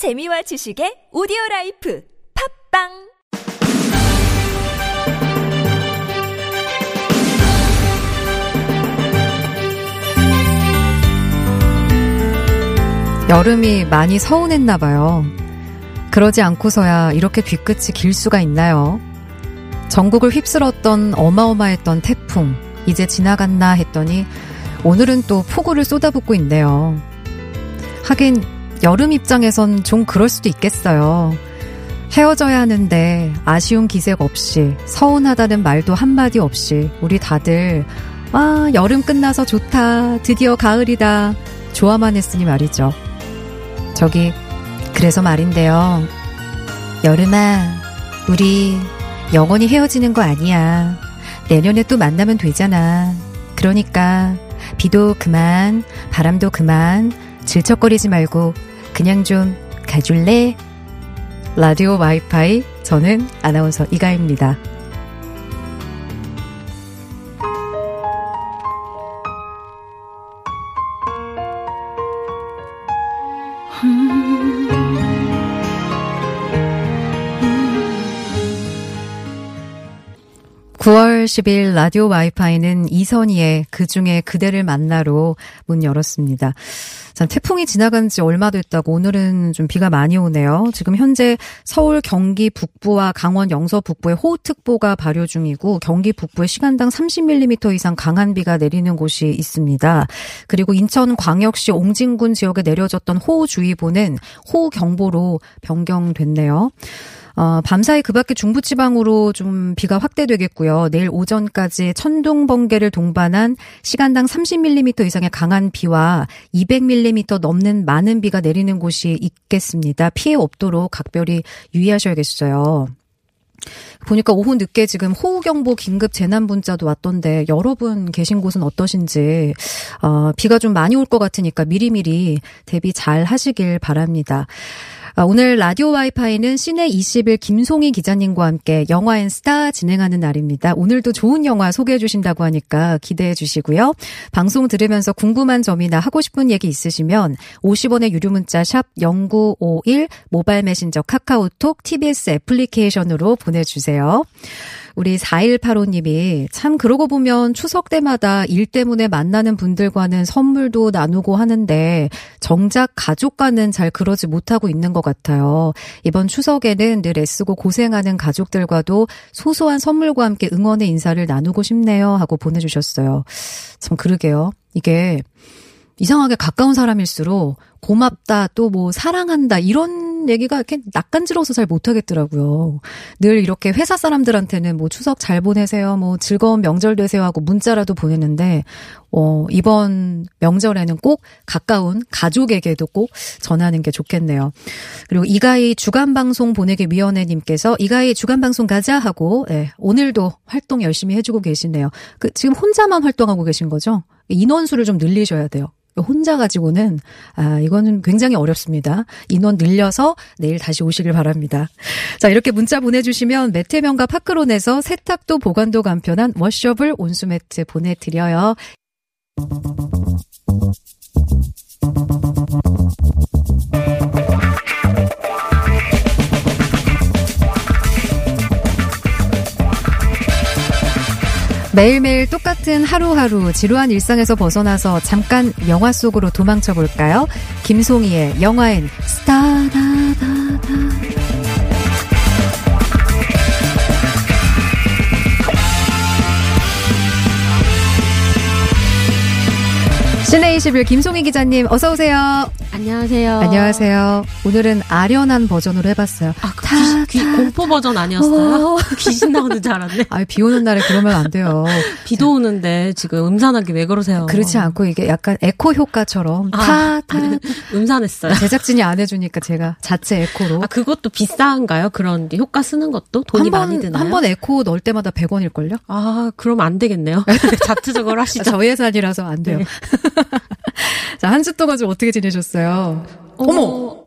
재미와 지식의 오디오 라이프 팟빵 여름이 많이 서운했나 봐요. 그러지 않고서야 이렇게 뒤끝이 길 수가 있나요? 전국을 휩쓸었던 어마어마했던 태풍, 이제 지나갔나 했더니 오늘은 또 폭우를 쏟아붓고 있네요. 하긴 여름 입장에선 좀 그럴 수도 있겠어요. 헤어져야 하는데 아쉬운 기색 없이 서운하다는 말도 한마디 없이 우리 다들 아, 여름 끝나서 좋다. 드디어 가을이다. 좋아만 했으니 말이죠. 저기, 그래서 말인데요. 여름아, 우리 영원히 헤어지는 거 아니야. 내년에 또 만나면 되잖아. 그러니까, 비도 그만, 바람도 그만, 질척거리지 말고, 그냥 좀 가줄래? 라디오 와이파이, 저는 아나운서 이가입니다. (9월 10일) 라디오 와이파이는 이선희의 그중에 그대를 만나로 문 열었습니다. 자, 태풍이 지나간 지 얼마 됐다고 오늘은 좀 비가 많이 오네요. 지금 현재 서울 경기 북부와 강원 영서 북부에 호우특보가 발효 중이고 경기 북부에 시간당 30mm 이상 강한 비가 내리는 곳이 있습니다. 그리고 인천 광역시 옹진군 지역에 내려졌던 호우주의보는 호우경보로 변경됐네요. 어, 밤사이 그 밖에 중부지방으로 좀 비가 확대되겠고요. 내일 오전까지 천둥, 번개를 동반한 시간당 30mm 이상의 강한 비와 200mm 넘는 많은 비가 내리는 곳이 있겠습니다. 피해 없도록 각별히 유의하셔야겠어요. 보니까 오후 늦게 지금 호우경보 긴급 재난 문자도 왔던데 여러분 계신 곳은 어떠신지 어, 비가 좀 많이 올 것 같으니까 미리미리 대비 잘 하시길 바랍니다. 아, 오늘 라디오 와이파이는 씨네21 김송희 기자님과 함께 영화 N스타 진행하는 날입니다. 오늘도 좋은 영화 소개해 주신다고 하니까 기대해 주시고요. 방송 들으면서 궁금한 점이나 하고 싶은 얘기 있으시면 50원의 유료 문자 샵 0951 모바일 메신저 카카오톡 TBS 애플리케이션으로 보내주세요. 우리 4185님이 참 그러고 보면 추석 때마다 일 때문에 만나는 분들과는 선물도 나누고 하는데 정작 가족과는 잘 그러지 못하고 있는 것 같아요. 이번 추석에는 늘 애쓰고 고생하는 가족들과도 소소한 선물과 함께 응원의 인사를 나누고 싶네요 하고 보내주셨어요. 참 그러게요. 이게 이상하게 가까운 사람일수록 고맙다 또 뭐 사랑한다 이런 얘기가 이렇게 낯간지러워서 잘 못하겠더라고요. 늘 이렇게 회사 사람들한테는 뭐 추석 잘 보내세요, 뭐 즐거운 명절 되세요 하고 문자라도 보내는데 어 이번 명절에는 꼭 가까운 가족에게도 꼭 전하는 게 좋겠네요. 그리고 이가희 주간 방송 보내기 위원회님께서 이가희 주간 방송 가자 하고 예, 오늘도 활동 열심히 해주고 계시네요. 그 지금 혼자만 활동하고 계신 거죠? 인원수를 좀 늘리셔야 돼요. 혼자 가지고는 아 이거는 굉장히 어렵습니다. 인원 늘려서 내일 다시 오시길 바랍니다. 자 이렇게 문자 보내주시면 매태명과 파크론에서 세탁도 보관도 간편한 워셔블 온수매트 보내드려요. 매일매일 똑같은 하루하루 지루한 일상에서 벗어나서 잠깐 영화 속으로 도망쳐 볼까요? 김송희의 영화엔 스타다다다. 시내 21 김송희 기자님 어서 오세요. 안녕하세요. 안녕하세요. 오늘은 아련한 버전으로 해봤어요. 아, 그 귀신, 귀, 공포 버전 아니었어요? 귀신 나오는 줄 알았네. 아, 비 오는 날에 그러면 안 돼요. 비도 오는데 지금 음산하게 왜 그러세요? 그렇지 않고 이게 약간 에코 효과처럼 아, 타, 타. 음산했어요. 제작진이 안 해주니까 제가 자체 에코로. 아, 그것도 비싼가요? 그런 효과 쓰는 것도? 돈이 번, 많이 드나요? 한 번 에코 넣을 때마다 100원일걸요? 아, 그럼 안 되겠네요. 자체적으로 하시죠. 저예산이라서 안 돼요. 네. 자, 한 주 동안 좀 어떻게 지내셨어요? 어, 어머!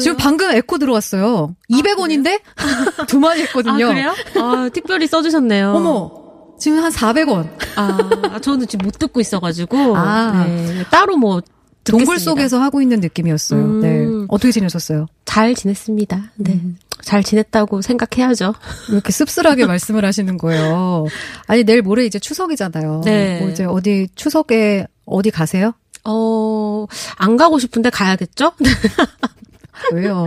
지금 방금 에코 들어왔어요. 200원인데? 두 마리 했거든요. 아, 그래요? 아, 특별히 써주셨네요. 어머! 지금 한 400원. 아, 저는 지금 못 듣고 있어가지고. 아. 네, 따로 뭐, 동굴 듣겠습니다. 속에서 하고 있는 느낌이었어요. 음. 네. 어떻게 지내셨어요? 잘 지냈습니다. 네. 음. 잘 지냈다고 생각해야죠. 왜 이렇게 씁쓸하게 말씀을 하시는 거예요? 아니, 내일 모레 이제 추석이잖아요. 네. 뭐 이제 어디, 추석에 어디 가세요? 어, 안 가고 싶은데 가야겠죠? 왜요?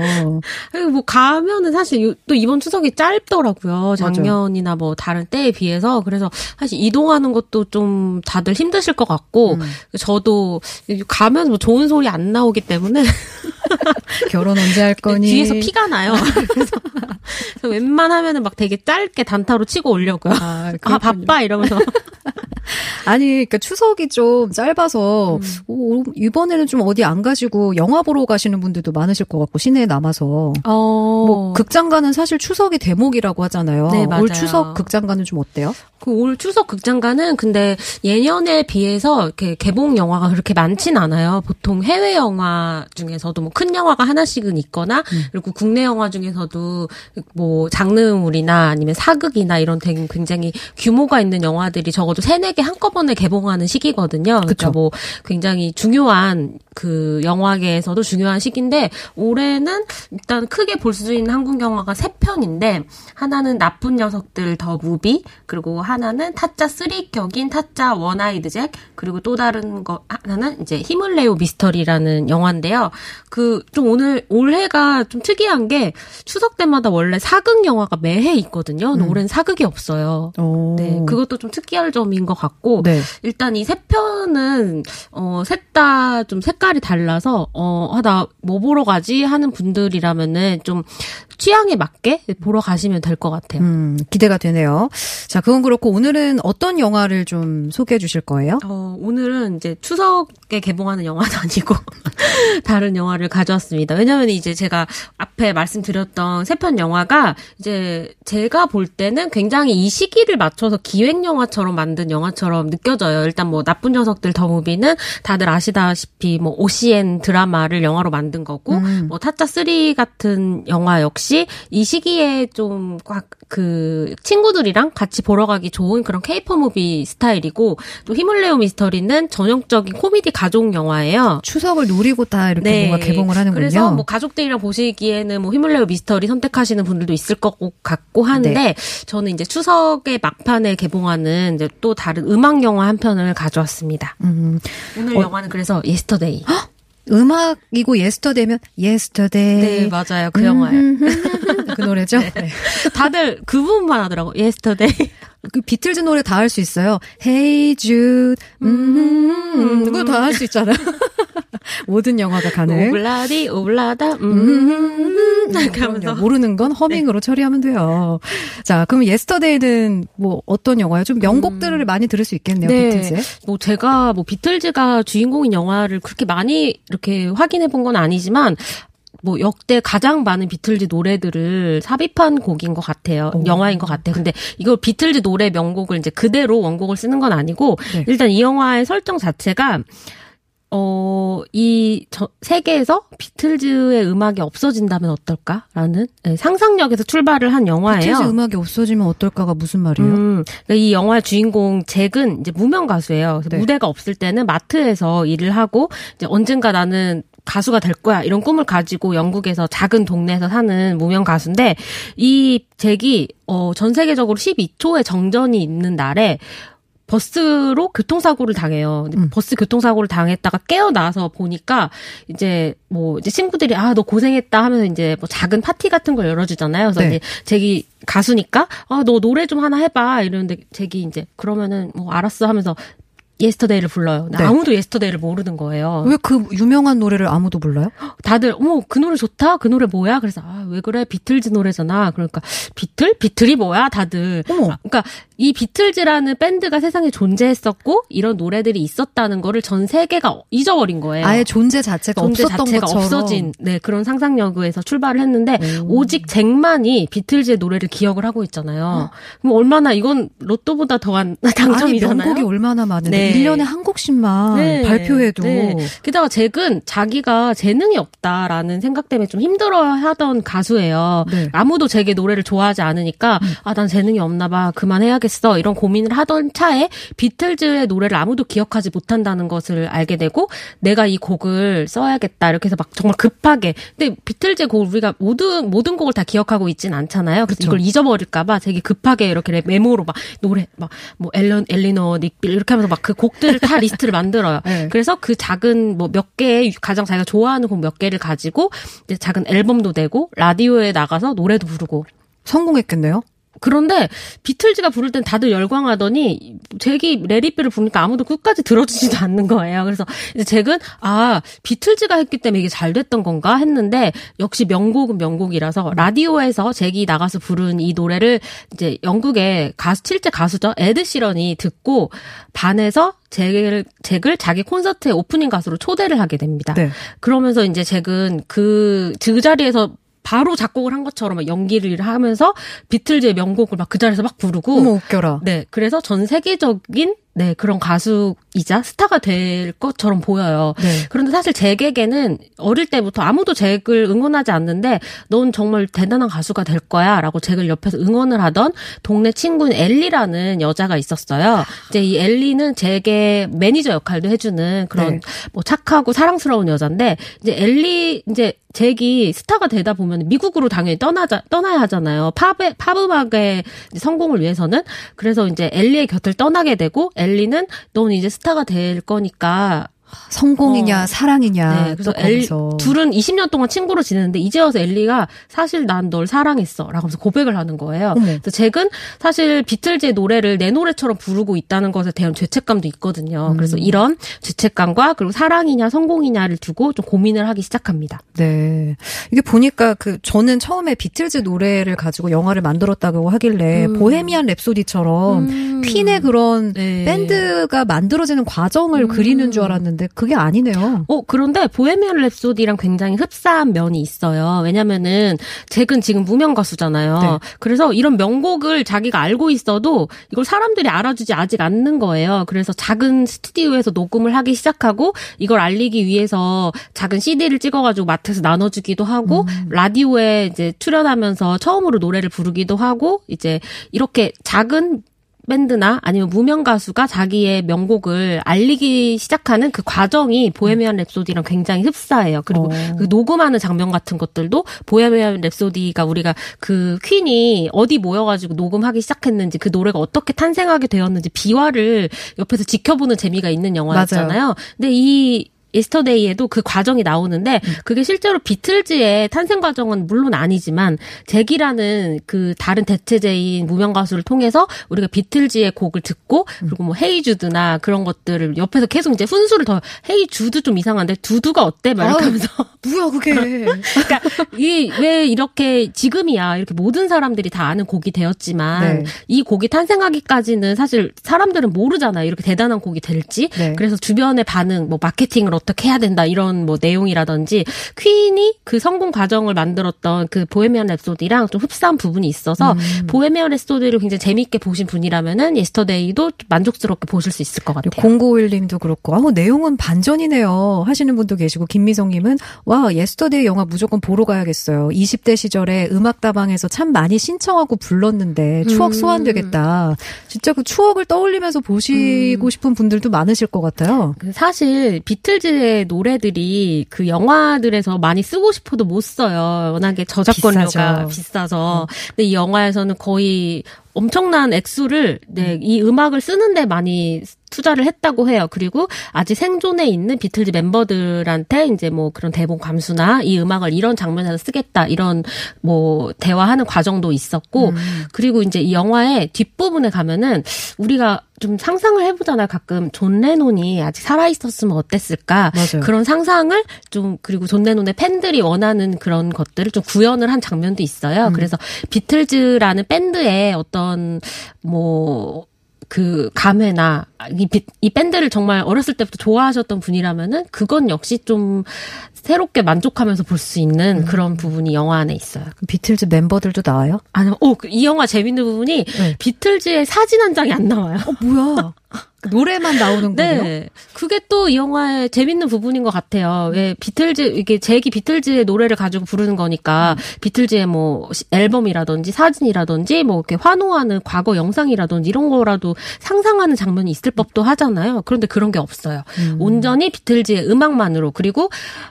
뭐 가면은 사실 요- 또 이번 추석이 짧더라고요. 작년이나 뭐 다른 때에 비해서 그래서 사실 이동하는 것도 좀 다들 힘드실 것 같고 음. 저도 가면 뭐 좋은 소리 안 나오기 때문에 결혼 언제 할 거니? 뒤에서 피가 나요. 그래서 웬만하면은 막 되게 짧게 단타로 치고 오려고요. 아, 아. 바빠 이러면서 아니, 그러니까 추석이 좀 짧아서 음. 오, 이번에는 좀 어디 안 가시고 영화 보러 가시는 분들도 많으실 것 같고 시내에 남아서 어. 뭐 극장가는 사실 추석이 대목이라고 하잖아요. 네, 맞아요. 올 추석 극장가는 좀 어때요? 그 올 추석 극장가는 근데 예년에 비해서 이렇게 개봉 영화가 그렇게 많진 않아요. 보통 해외 영화 중에서도 뭐 큰 영화가 하나씩은 있거나 그리고 국내 영화 중에서도 뭐 장르물이나 아니면 사극이나 이런 되게 굉장히 규모가 있는 영화들이 적어도 세네 개 한꺼번에 개봉하는 시기거든요. 그러니까 그쵸. 뭐 굉장히 중요한 그 영화계에서도 중요한 시기인데 올해는 일단 크게 볼 수 있는 한국 영화가 세 편인데 하나는 나쁜 녀석들 더 무비 그리고 하나는 타짜 three 격인 타짜 원아이드 잭 그리고 또 다른 거 하나는 이제 힘을 내요 미스터 리라는 영화인데요. 그 좀 오늘 올해가 좀 특이한 게 추석 때마다 원래 사극 영화가 매해 있거든요. 근데 올해는 사극이 없어요. 오. 네, 그것도 좀 특이할 점인 것 같고 네. 일단 이 세 편은 어 셋 다 좀 색깔이 달라서 어 나 뭐 보러 가지 하는 분들이라면은 좀 취향에 맞게 보러 가시면 될 것 같아요. 음, 기대가 되네요. 자, 그건 그렇고 오늘은 어떤 영화를 좀 소개해 주실 거예요? 어, 오늘은 이제 추석에 개봉하는 영화도 아니고 다른 영화를 가져왔습니다. 왜냐면 이제 제가 앞에 말씀드렸던 세 편 영화가 이제 제가 볼 때는 굉장히 이 시기를 맞춰서 기획 영화처럼 만든 영화처럼 느껴져요. 일단 뭐 나쁜 녀석들 더 무비는 다들 아시다시피 뭐 OCN 드라마를 영화로 만든 거고 음. 뭐 타짜 3 같은 영화 역시 이 시기에 좀 그 친구들이랑 같이 보러 가기 좋은 그런 caper movie 스타일이고 또 내요 미스터 리는 전형적인 코미디 가족 영화예요. 추석을 노리고 다 이렇게 뭔가 개봉을 하는군요. 네. 그래서 뭐 가족들이랑 보시기에는 뭐 내요 미스터 리 선택하시는 분들도 있을 것 같고 하는데 네. 저는 이제 추석의 막판에 개봉하는 이제 또 다른 음악 영화 한 편을 가져왔습니다. 음, 오늘 어. 영화는 그래서 Yesterday. 음악이고 Yesterday면 Yesterday. 네, 맞아요. 그 영화예요. 그 노래죠? 네. 다들 그 부분만 하더라고. Yesterday. 그 비틀즈 노래 다 할 수 있어요. Hey Jude. 음, 그거 다 할 수 있잖아요. 모든 영화가 가능. Ob-La-Di Ob-La-Da 음. 이렇게 하면서 그럼요. 모르는 건 허밍으로 처리하면 돼요. 자, 그럼 Yesterday는 뭐 어떤 영화요? 좀 명곡들을 많이 들을 수 있겠네요. 네. 비틀즈의. 뭐 제가 뭐 비틀즈가 주인공인 영화를 그렇게 많이 이렇게 확인해 본 건 아니지만 뭐 역대 가장 많은 비틀즈 노래들을 삽입한 곡인 것 같아요. 오. 영화인 것 같아요. 근데 이거 비틀즈 노래 명곡을 이제 그대로 원곡을 쓰는 건 아니고 네. 일단 이 영화의 설정 자체가 어, 이 저, 세계에서 비틀즈의 음악이 없어진다면 어떨까라는 네, 상상력에서 출발을 한 영화예요. 비틀즈 음악이 없어지면 어떨까가 무슨 말이에요? 음, 그러니까 이 영화의 주인공 잭은 이제 무명 가수예요. 그래서 네. 무대가 없을 때는 마트에서 일을 하고 이제 언젠가 나는 가수가 될 거야 이런 꿈을 가지고 영국에서 작은 동네에서 사는 무명 가수인데 이 잭이 어, 전 세계적으로 12초의 정전이 있는 날에 버스로 교통사고를 당해요. 음. 버스 교통사고를 당했다가 깨어나서 보니까 이제 뭐 이제 친구들이 아 너 고생했다 하면서 이제 뭐 작은 파티 같은 걸 열어주잖아요. 그래서 네. 이제 잭이 가수니까 아 너 노래 좀 하나 해봐 이러는데 잭이 이제 그러면은 뭐 알았어 하면서 Yesterday를 불러요. 네. 아무도 Yesterday를 모르는 거예요. 왜 그 유명한 노래를 아무도 몰라요? 다들 어머 그 노래 좋다 그 노래 뭐야 그래서 아 왜 그래 비틀즈 노래잖아 그러니까 비틀 비틀이 뭐야 다들 어머. 아, 그러니까 이 비틀즈라는 밴드가 세상에 존재했었고 이런 노래들이 있었다는 거를 전 세계가 잊어버린 거예요. 아예 존재 자체가 존재 없었던 자체가 것처럼. 없어진 네 그런 상상력에서 출발을 했는데 오. 오직 잭만이 비틀즈의 노래를 기억을 하고 있잖아요. 그럼 얼마나 이건 로또보다 더한 아니 당첨이잖아요. 명곡이 얼마나 많은데 네. 1년에 한 곡씩만 네, 발표해도 네. 게다가 잭은 자기가 재능이 없다라는 생각 때문에 좀 힘들어 하던 가수예요. 네. 아무도 잭의 노래를 좋아하지 않으니까 아난 재능이 없나 봐 그만해야겠 어 어떻겠어 이런 고민을 하던 차에 비틀즈의 노래를 아무도 기억하지 못한다는 것을 알게 되고 내가 이 곡을 써야겠다 이렇게 해서 막 정말 급하게 근데 비틀즈의 곡 우리가 모든 모든 곡을 다 기억하고 있진 않잖아요. 그래서 그쵸. 이걸 잊어버릴까봐 되게 급하게 이렇게 메모로 막 노래 막 뭐 앨런 Eleanor Rigby 이렇게 하면서 막 그 곡들을 다 리스트를 만들어요. 네. 그래서 그 작은 뭐 몇 개의 가장 자기가 좋아하는 곡 몇 개를 가지고 이제 작은 앨범도 내고 라디오에 나가서 노래도 부르고 성공했겠네요. 그런데 비틀즈가 부를 땐 다들 열광하더니 잭이 Let It Be를 부르니까 아무도 끝까지 들어주지도 않는 거예요. 그래서 이제 잭은 아 비틀즈가 했기 때문에 이게 잘 됐던 건가 했는데 역시 명곡은 명곡이라서 라디오에서 잭이 나가서 부른 이 노래를 이제 영국의 가수 실제 가수죠 에드 시런이 듣고 반해서 잭을 잭을 자기 콘서트의 오프닝 가수로 초대를 하게 됩니다. 네. 그러면서 이제 잭은 그, 그 자리에서 바로 작곡을 한 것처럼 막 연기를 하면서 비틀즈의 명곡을 막 그 자리에서 막 부르고. 어머 웃겨라. 네. 그래서 전 세계적인 네, 그런 가수이자 스타가 될 것처럼 보여요. 네. 그런데 사실 잭에게는 어릴 때부터 아무도 잭을 응원하지 않는데 넌 정말 대단한 가수가 될 거야 라고 잭을 옆에서 응원을 하던 동네 친구인 엘리라는 여자가 있었어요. 이제 이 엘리는 잭의 매니저 역할도 해주는 그런 네. 뭐 착하고 사랑스러운 여잔데 이제 엘리 이제 잭이 스타가 되다 보면 미국으로 당연히 떠나자 떠나야 하잖아요. 팝팝 음악의 이제 성공을 위해서는 그래서 이제 엘리의 곁을 떠나게 되고 엘리 는 넌 이제 스타가 될 거니까 성공이냐 어. 사랑이냐. 네, 그래서 또 엘. 둘은 20년 동안 친구로 지내는데 이제 와서 엘리가 사실 난 널 사랑했어. 라고 하면서 고백을 하는 거예요. 어머. 그래서 잭은 사실 비틀즈의 노래를 내 노래처럼 부르고 있다는 것에 대한 죄책감도 있거든요. 그래서 음. 이런 죄책감과 그리고 사랑이냐 성공이냐를 두고 좀 고민을 하기 시작합니다. 네. 이게 보니까 그 저는 처음에 비틀즈 노래를 가지고 영화를 만들었다고 하길래 음. 보헤미안 랩소디처럼 퀸의 그런 네. 밴드가 만들어지는 과정을 음. 그리는 줄 알았는데 그게 아니네요. 어, 그런데 보헤미안 랩소디랑 굉장히 흡사한 면이 있어요. 왜냐면은 잭은 지금 무명 가수잖아요. 네. 그래서 이런 명곡을 자기가 알고 있어도 이걸 사람들이 알아주지 아직 않는 거예요. 그래서 작은 스튜디오에서 녹음을 하기 시작하고 이걸 알리기 위해서 작은 CD를 찍어가지고 마트에서 나눠주기도 하고 라디오에 이제 출연하면서 처음으로 노래를 부르기도 하고 이제 이렇게 작은 밴드나 아니면 무명 가수가 자기의 명곡을 알리기 시작하는 그 과정이 보헤미안 랩소디랑 굉장히 흡사해요. 그리고 어. 그 녹음하는 장면 같은 것들도 보헤미안 랩소디가 우리가 그 퀸이 어디 모여가지고 녹음하기 시작했는지 그 노래가 어떻게 탄생하게 되었는지 비화를 옆에서 지켜보는 재미가 있는 영화였잖아요. 근데 이 예스터데이에도 그 과정이 나오는데 그게 실제로 비틀즈의 탄생 과정은 물론 아니지만 잭이라는 그 다른 대체제인 무명 가수를 통해서 우리가 비틀즈의 곡을 듣고 그리고 뭐 헤이 주드나 그런 것들을 옆에서 계속 이제 훈수를 더 헤이 주드 좀 이상한데 두두가 어때 막 이렇게. 하면서 뭐야 그게? 그러니까 이 왜 이렇게 지금이야 이렇게 모든 사람들이 다 아는 곡이 되었지만 네. 이 곡이 탄생하기까지는 사실 사람들은 모르잖아요. 이렇게 대단한 곡이 될지. 네. 그래서 주변의 반응, 뭐 마케팅을 어떻게 해야 된다 이런 뭐 내용이라든지 퀸이 그 성공 과정을 만들었던 그 보헤미안 랩소디랑 좀 흡사한 부분이 있어서 음. 보헤미안 랩소디를 굉장히 재미있게 보신 분이라면은 예스터데이도 만족스럽게 보실 수 있을 것 같아요. 0951님도 그렇고, 아우, 내용은 반전이네요. 하시는 분도 계시고, 김미성님은, 와, 예스터데이 영화 무조건 보러 가야겠어요. 20대 시절에 음악다방에서 참 많이 신청하고 불렀는데, 추억 음. 소환되겠다. 진짜 그 추억을 떠올리면서 보시고 음. 싶은 분들도 많으실 것 같아요. 그 사실 비틀즈 의 노래들이 그 영화들에서 많이 쓰고 싶어도 못 써요. 워낙에 저작권료가 비싸죠. 비싸서. 근데 이 영화에서는 거의 엄청난 액수를 네, 이 음악을 쓰는데 많이 투자를 했다고 해요. 그리고 아직 생존해 있는 비틀즈 멤버들한테 이제 뭐 그런 대본 감수나 이 음악을 이런 장면에서 쓰겠다 이런 뭐 대화하는 과정도 있었고 그리고 이제 이 영화의 뒷부분에 가면은 우리가 좀 상상을 해보잖아요. 가끔 존 레논이 아직 살아 있었으면 어땠을까 맞아요. 그런 상상을 좀 그리고 존 레논의 팬들이 원하는 그런 것들을 좀 구현을 한 장면도 있어요. 그래서 비틀즈라는 밴드의 어떤 뭐 그 감회나 이, 비- 이 밴드를 정말 어렸을 때부터 좋아하셨던 분이라면은 그건 역시 좀 새롭게 만족하면서 볼 수 있는 그런 부분이 영화 안에 있어요. 그 비틀즈 멤버들도 나와요? 아니면 오, 그이 영화 재밌는 부분이 네. 비틀즈의 사진 한 장이 안 나와요. 어, 뭐야. 노래만 나오는 거예요? 네. 그게 또 이 영화의 재밌는 부분인 것 같아요. 왜 비틀즈, 이게 제기 비틀즈의 노래를 가지고 부르는 거니까 비틀즈의 뭐 시- 앨범이라든지 사진이라든지 뭐 이렇게 환호하는 과거 영상이라든지 이런 거라도 상상하는 장면이 있을 법도 하잖아요. 그런데 그런 게 없어요. 온전히 비틀즈의 음악만으로 그리고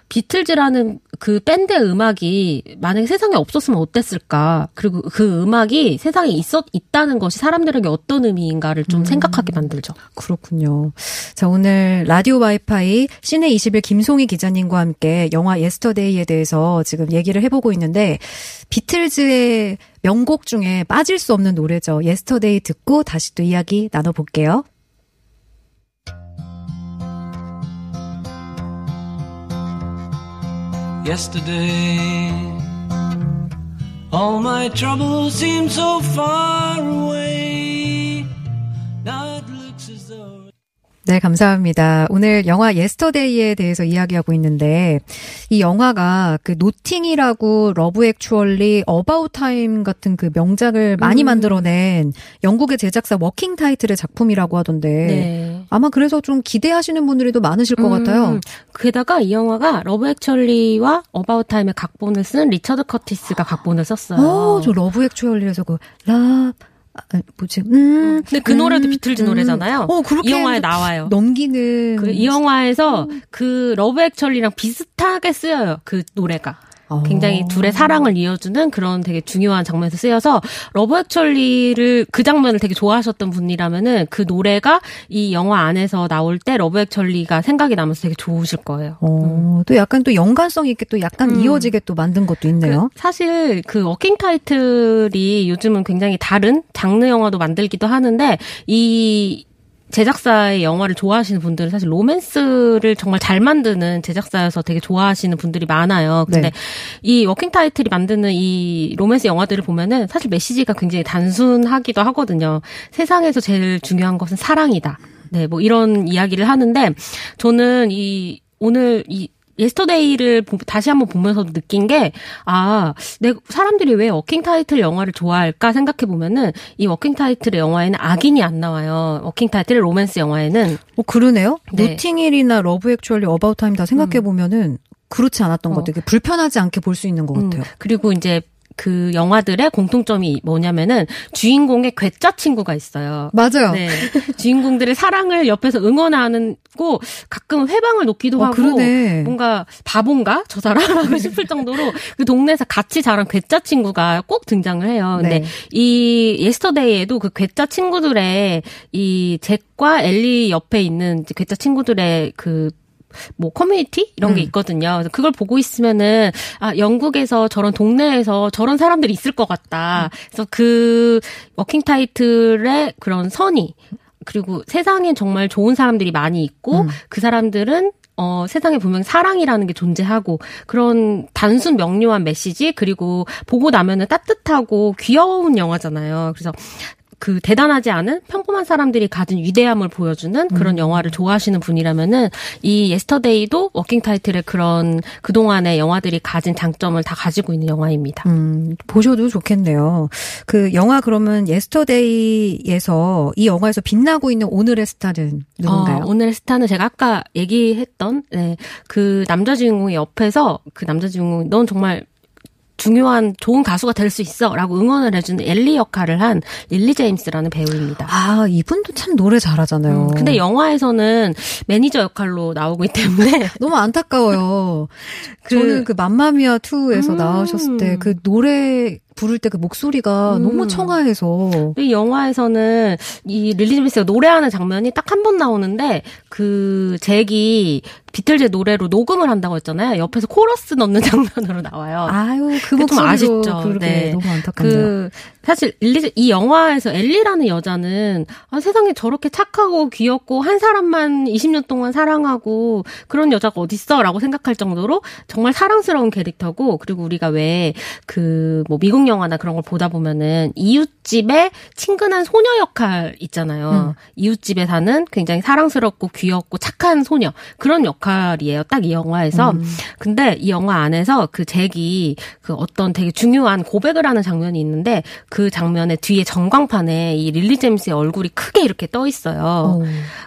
비틀즈라는 그 밴드의 음악이 만약에 세상에 없었으면 어땠을까? 그리고 그 음악이 세상에 있었 있다는 것이 사람들에게 어떤 의미인가를 좀 생각하게 만들죠. 그렇군요. 자, 오늘 라디오 와이파이 씨네21 김송희 기자님과 함께 영화 예스터데이에 대해서 지금 얘기를 해 보고 있는데 비틀즈의 명곡 중에 빠질 수 없는 노래죠. 예스터데이 듣고 다시 또 이야기 나눠 볼게요. Yesterday. All my troubles seemed so far away. Now 네, 감사합니다. 오늘 영화 예스터데이에 대해서 이야기하고 있는데 이 영화가 그 노팅힐하고 러브 액츄얼리 어바웃 타임 같은 그 명작을 많이 만들어낸 영국의 제작사 워킹 타이틀의 작품이라고 하던데 네. 아마 그래서 좀 기대하시는 분들이 더 많으실 것 음, 같아요. 게다가 이 영화가 러브 액츄얼리와 어바웃 타임의 각본을 쓴 리처드 커티스가 각본을 썼어요. 어, 저 러브 액츄얼리에서 그 라, 아, 뭐지? 음. 근데 그 노래도 비틀즈 음. 노래잖아요. 어, 그렇게 이 영화에 나와요. 넘기는 그 이 영화에서 그 러브 액츄얼리랑 비슷하게 쓰여요. 그 노래가. 어. 굉장히 둘의 사랑을 이어주는 그런 되게 중요한 장면에서 쓰여서 러브 액츄얼리를 그 장면을 되게 좋아하셨던 분이라면은 그 노래가 이 영화 안에서 나올 때 러브 액츄얼리가 생각이 나면서 되게 좋으실 거예요. 어, 또 약간 또 연관성 있게 또 약간 음. 이어지게 또 만든 것도 있네요. 그 사실 그 워킹 타이틀이 요즘은 굉장히 다른 장르 영화도 만들기도 하는데 이 제작사의 영화를 좋아하시는 분들은 사실 로맨스를 정말 잘 만드는 제작사여서 되게 좋아하시는 분들이 많아요. 근데 네. 이 워킹 타이틀이 만드는 이 로맨스 영화들을 보면은 사실 메시지가 굉장히 단순하기도 하거든요. 세상에서 제일 중요한 것은 사랑이다. 네, 뭐 이런 이야기를 하는데 저는 이 오늘 이 예스터데이를 보- 다시 한번 보면서도 느낀 게, 아, 내, 사람들이 왜 워킹 타이틀 영화를 좋아할까 생각해 보면은, 이 워킹 타이틀의 영화에는 악인이 안 나와요. 워킹 타이틀의 로맨스 영화에는. 어, 그러네요. 네. 노팅힐이나 러브 액츄얼리 어바웃 타임 다 생각해 보면은 그렇지 않았던 것 어. 같아요. 이게 불편하지 않게 볼 수 있는 것 음, 같아요. 그리고 이제 그 영화들의 공통점이 뭐냐면은, 주인공의 괴짜 친구가 있어요. 맞아요. 네. 주인공들의 사랑을 옆에서 응원하고 가끔은 훼방을 놓기도 어, 하고 그러네. 뭔가 바본가 저 사람 하고 싶을 정도로 그 동네에서 같이 자란 괴짜 친구가 꼭 등장을 해요. 근데 네. 이 예스터데이에도 그 괴짜 친구들의 이 잭과 엘리 옆에 있는 괴짜 친구들의 그 뭐 커뮤니티 이런 게 음. 있거든요. 그래서 그걸 보고 있으면은 아 영국에서 저런 동네에서 저런 사람들이 있을 것 같다. 그래서 그 워킹 타이틀의 그런 선의 그리고 세상엔 정말 좋은 사람들이 많이 있고 음. 그 사람들은 어, 세상에 분명 사랑이라는 게 존재하고 그런 단순 명료한 메시지 그리고 보고 나면은 따뜻하고 귀여운 영화잖아요. 그래서 그 대단하지 않은 평범한 사람들이 가진 위대함을 보여주는 그런 음. 영화를 좋아하시는 분이라면은 이 예스터데이도 워킹 타이틀의 그런 그동안의 영화들이 가진 장점을 다 가지고 있는 영화입니다. 음, 보셔도 좋겠네요. 그 영화 그러면 예스터데이에서 이 영화에서 빛나고 있는 오늘의 스타는 누군가요? 어, 오늘의 스타는 제가 아까 얘기했던 네, 그 남자 주인공의 옆에서 그 남자 주인공이 넌 정말 중요한 좋은 가수가 될 수 있어라고 응원을 해주는 엘리 역할을 한 릴리 제임스라는 배우입니다. 아, 이분도 참 노래 잘하잖아요. 음, 근데 영화에서는 매니저 역할로 나오기 때문에 너무 안타까워요. 그- 저는 그 맘마미아 2에서 음. 나오셨을 때 그 노래 부를 때 그 목소리가 음. 너무 청아해서 이 영화에서는 이 릴리 제임스가 노래하는 장면이 딱 한 번 나오는데 그 잭이 비틀즈 노래로 녹음을 한다고 했잖아요. 옆에서 코러스 넣는 장면으로 나와요. 아유 그 목소리로 아쉽죠. 그렇게 네. 너무 안타깝네요. 그 사실 엘리 이 영화에서 엘리라는 여자는 아, 세상에 저렇게 착하고 귀엽고 한 사람만 20년 동안 사랑하고 그런 여자가 어딨어라고 생각할 정도로 정말 사랑스러운 캐릭터고 그리고 우리가 왜 그 뭐 미국 영화나 그런 걸 보다 보면은 이웃집의 친근한 소녀 역할 있잖아요. 이웃집에 사는 굉장히 사랑스럽고 귀엽고 착한 소녀 그런 역할이에요. 딱 이 영화에서. 근데 이 영화 안에서 그 잭이 그 어떤 되게 중요한 고백을 하는 장면이 있는데 그 장면에 뒤에 전광판에 이 릴리 제임스의 얼굴이 크게 이렇게 떠 있어요. 오.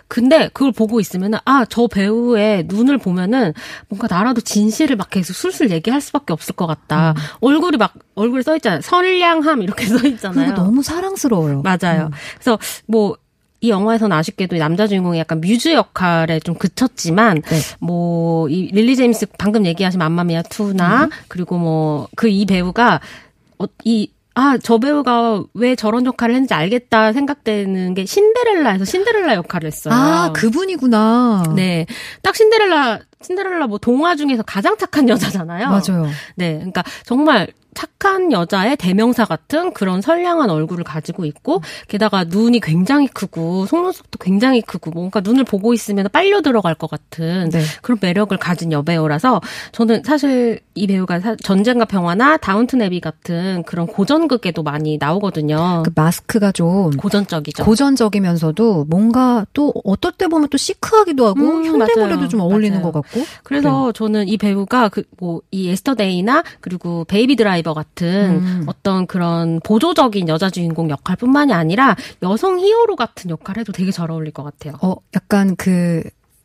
근데 그걸 보고 있으면은 아 저 배우의 눈을 보면은 뭔가 나라도 진실을 막 계속 술술 얘기할 수밖에 없을 것 같다. 얼굴이 막 얼굴에 써 있잖아요. 선량함 이렇게 써 있잖아요. 그리고 너무 사랑스러워요. 맞아요. 그래서 뭐 이 영화에서는 아쉽게도 이 남자 주인공이 약간 뮤즈 역할에 좀 그쳤지만 네. 뭐이 릴리 제임스 방금 얘기하신 맘마미아 2나 그리고 뭐 그 이 배우가 어, 이 아, 저 배우가 왜 저런 역할을 했는지 알겠다 생각되는 게 신데렐라에서 신데렐라 역할을 했어요. 아, 그분이구나. 네. 딱 신데렐라, 신데렐라 뭐 동화 중에서 가장 착한 여자잖아요. 맞아요. 네. 그러니까 정말 착한 여자의 대명사 같은 그런 선량한 얼굴을 가지고 있고 게다가 눈이 굉장히 크고 속눈썹도 굉장히 크고 뭔가 눈을 보고 있으면 빨려 들어갈 것 같은 네. 그런 매력을 가진 여배우라서 저는 사실 이 배우가 사- 전쟁과 평화나 다운튼 애비 같은 그런 고전극에도 많이 나오거든요. 그 마스크가 좀 고전적이죠. 고전적이면서도 뭔가 또 어떨 때 보면 또 시크하기도 하고 음, 현대물에도. 좀 어울리는 맞아요. 것 같고. 그래서 저는 이 배우가 그 뭐 이 예스터데이나 그리고 베이비 드라이버 같은 음. 어떤 그런 보조적인 여자 주인공 역할뿐만이 아니라 여성 히어로 같은 역할 해도 되게 잘 어울릴 것 같아요. 어, 약간 그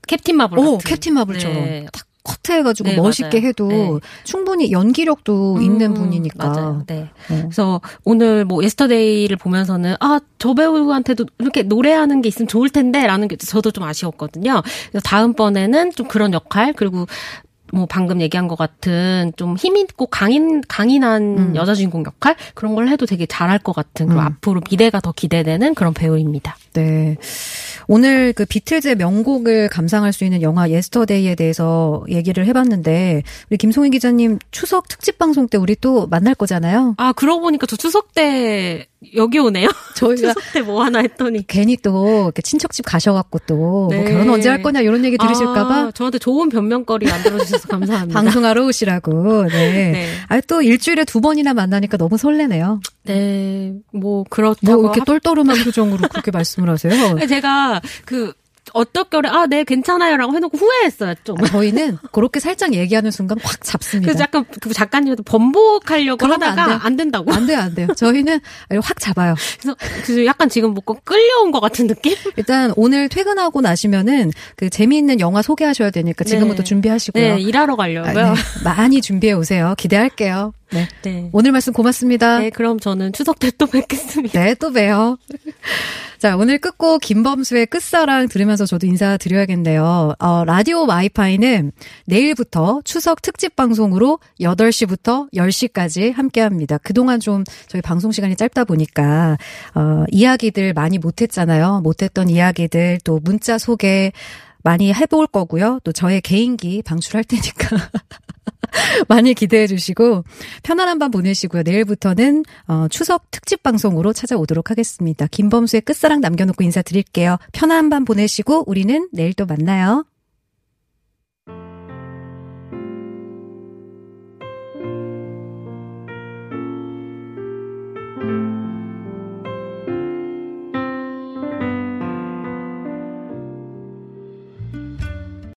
캡틴 마블 오, 같은. 캡틴 마블처럼 네. 딱 커트해가지고 네, 멋있게 맞아요. 해도 네. 충분히 연기력도 있는 음, 분이니까. 맞아요. 네. 어. 그래서 오늘 뭐 예스터데이를 보면서는 아, 저 배우한테도 이렇게 노래하는 게 있으면 좋을 텐데라는 게 저도 좀 아쉬웠거든요. 그래서 다음번에는 좀 그런 역할 그리고 뭐 방금 얘기한 것 같은 좀 힘 있고 강인 강인한 음. 여자 주인공 역할 그런 걸 해도 되게 잘할 것 같은 그리고 음. 앞으로 미래가 더 기대되는 그런 배우입니다. 네. 오늘 그 비틀즈의 명곡을 감상할 수 있는 영화 예스터데이에 대해서 얘기를 해봤는데 우리 김송희 기자님 추석 특집 방송 때 우리 또 만날 거잖아요. 아 그러고 보니까 저 추석 때 여기 오네요. 저희가 추석 때 뭐 하나 했더니 괜히 또 이렇게 친척집 가셔갖고 또뭐 네. 결혼 언제 할 거냐 이런 얘기 들으실까봐 아, 저한테 좋은 변명거리 만들어 주셔서 감사합니다. 방송하러 오시라고. 네. 네. 아, 또 일주일에 두 번이나 만나니까 너무 설레네요. 네, 뭐 그렇다고 뭐 이렇게 똘똘한 표정으로 그렇게 말씀을 하세요. 하- 제가 그 어떻게 아, 네, 괜찮아요라고 해놓고 후회했어요 좀. 저희는 그렇게 살짝 얘기하는 순간 확 잡습니다. 그래서 약간 그 작가님도 번복하려고 안 하다가 돼요. 안, 된다고. 안 돼요, 안 돼요. 저희는 확 잡아요. 그래서 그 약간 지금 뭐 끌려온 것 같은 느낌? 일단 오늘 퇴근하고 나시면은 그 재미있는 영화 소개하셔야 되니까 지금부터 네. 준비하시고요. 네, 일하러 아, 가려고요. 네. 많이 준비해 오세요. 기대할게요. 네. 네. 오늘 말씀 고맙습니다. 네, 그럼 저는 추석 때 또 뵙겠습니다. 네, 또 봬요. 자, 오늘 끝곡 김범수의 끝사랑 들으면서 저도 인사드려야겠네요. 어, 라디오 와이파이는 내일부터 추석 특집 방송으로 8시부터 10시까지 함께 합니다. 그동안 좀 저희 방송 시간이 짧다 보니까, 어, 이야기들 많이 못했잖아요. 못했던 이야기들 또 문자 소개 많이 해볼 거고요. 또 저의 개인기 방출할 테니까. 많이 기대해 주시고 편안한 밤 보내시고요. 내일부터는 어, 추석 특집 방송으로 찾아오도록 하겠습니다. 김범수의 끝사랑 남겨놓고 인사드릴게요. 편안한 밤 보내시고 우리는 내일 또 만나요.